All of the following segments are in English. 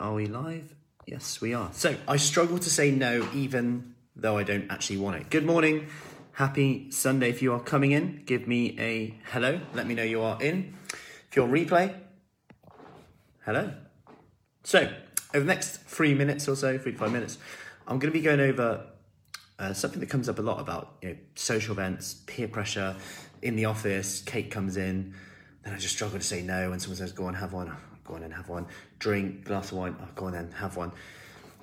Are we live? Yes, we are. So I struggle to say no even though I don't actually want it. Good morning. Happy Sunday. If you are coming in, give me a hello. Let me know you are in. If you're on replay, hello. So, over the next three minutes or so, three to five minutes, I'm going to be going over uh, something that comes up a lot about you know, social events, peer pressure in the office. Kate comes in, then I just struggle to say no when someone says, "Go on, have one." Go on and have one. Drink glass of wine. Oh, go on then, have one.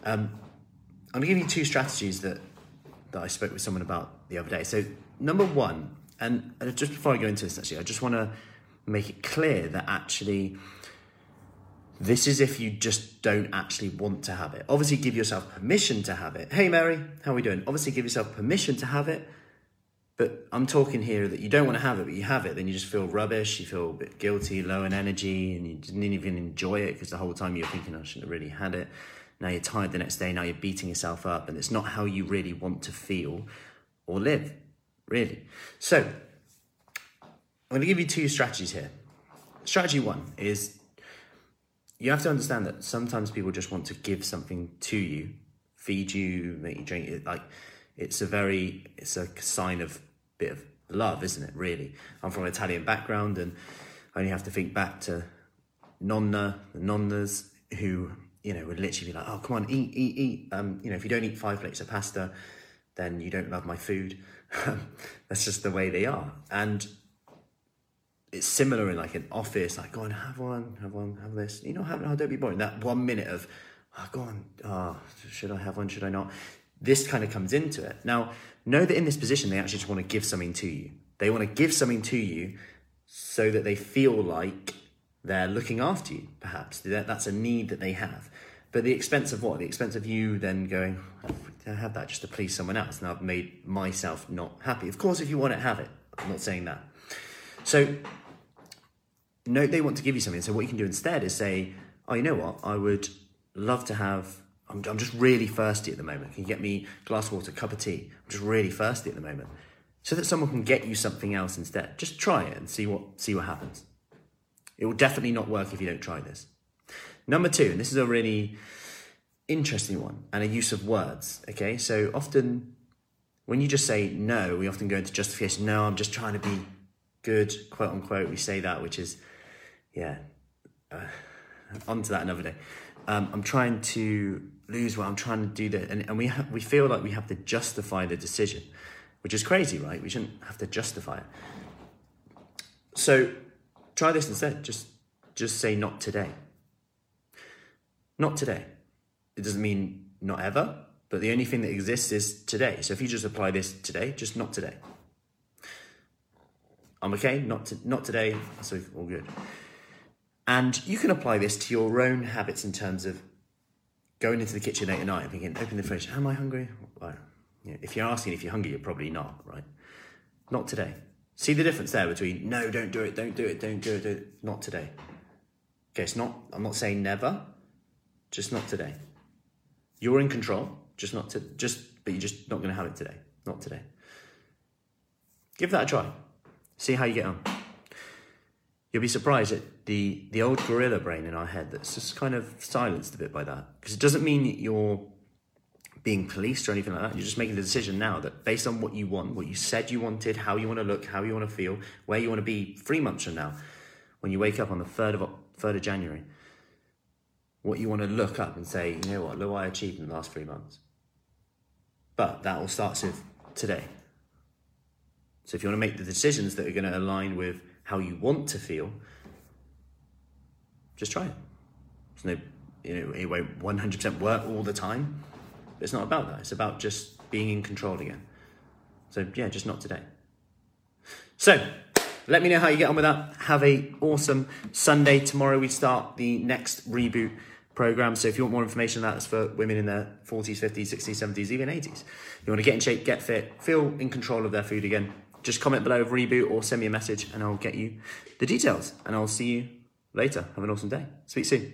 Um, I'm gonna give you two strategies that that I spoke with someone about the other day. So number one, and just before I go into this, actually, I just want to make it clear that actually this is if you just don't actually want to have it. Obviously, give yourself permission to have it. Hey, Mary, how are we doing? Obviously, give yourself permission to have it. But I'm talking here that you don't want to have it, but you have it, then you just feel rubbish, you feel a bit guilty, low in energy, and you didn't even enjoy it because the whole time you're thinking, I shouldn't have really had it. Now you're tired the next day, now you're beating yourself up, and it's not how you really want to feel or live, really. So, I'm going to give you two strategies here. Strategy one is you have to understand that sometimes people just want to give something to you, feed you, make you drink it. Like it's a very, it's a sign of bit of love, isn't it? Really, I'm from an Italian background, and I only have to think back to nonna, the nonnas who you know would literally be like, "Oh, come on, eat, eat, eat." Um, you know, if you don't eat five plates of pasta, then you don't love my food. That's just the way they are, and it's similar in like an office, like go on, have one, have one, have this. You know, have oh, don't be boring. That one minute of, oh, go on, oh, should I have one? Should I not? This kind of comes into it. Now, know that in this position, they actually just want to give something to you. They want to give something to you so that they feel like they're looking after you, perhaps. That's a need that they have. But the expense of what? The expense of you then going, oh, I have that just to please someone else. And I've made myself not happy. Of course, if you want it, have it. I'm not saying that. So note they want to give you something. So what you can do instead is say, oh, you know what? I would love to have. I'm, I'm just really thirsty at the moment. Can you get me glass of water, cup of tea? I'm just really thirsty at the moment. So that someone can get you something else instead. Just try it and see what see what happens. It will definitely not work if you don't try this. Number two, and this is a really interesting one, and a use of words. Okay, so often when you just say no, we often go into justification. No, I'm just trying to be good, quote unquote. We say that, which is, yeah, uh, on to that another day. Um, I'm trying to lose weight. I'm trying to do that, and, and we ha- we feel like we have to justify the decision, which is crazy, right? We shouldn't have to justify it. So try this instead. Just just say not today. Not today. It doesn't mean not ever, but the only thing that exists is today. So if you just apply this today, just not today. I'm okay, not to, not today, so all good. And you can apply this to your own habits in terms of going into the kitchen late at night and thinking, open the fridge, am I hungry? Well, if you're asking if you're hungry, you're probably not, right? Not today. See the difference there between no, don't do it, don't do it, don't do it, do it. not today. Okay, it's not, I'm not saying never, just not today. You're in control, just not to, just, but you're just not going to have it today, not today. Give that a try. See how you get on. You'll be surprised at the, the old gorilla brain in our head that's just kind of silenced a bit by that. Because it doesn't mean you're being policed or anything like that. You're just making the decision now that based on what you want, what you said you wanted, how you want to look, how you want to feel, where you want to be three months from now, when you wake up on the 3rd of, 3rd of January, what you want to look up and say, you know what, look what I achieved in the last three months. But that all starts with today. So if you want to make the decisions that are going to align with how you want to feel, just try it. It's no, you know, it won't 100% work all the time. But it's not about that. It's about just being in control again. So yeah, just not today. So let me know how you get on with that. Have a awesome Sunday. Tomorrow we start the next reboot program. So if you want more information on that, it's for women in their 40s, 50s, 60s, 70s, even 80s. You want to get in shape, get fit, feel in control of their food again just comment below of reboot or send me a message and I'll get you the details. And I'll see you later. Have an awesome day. Speak soon.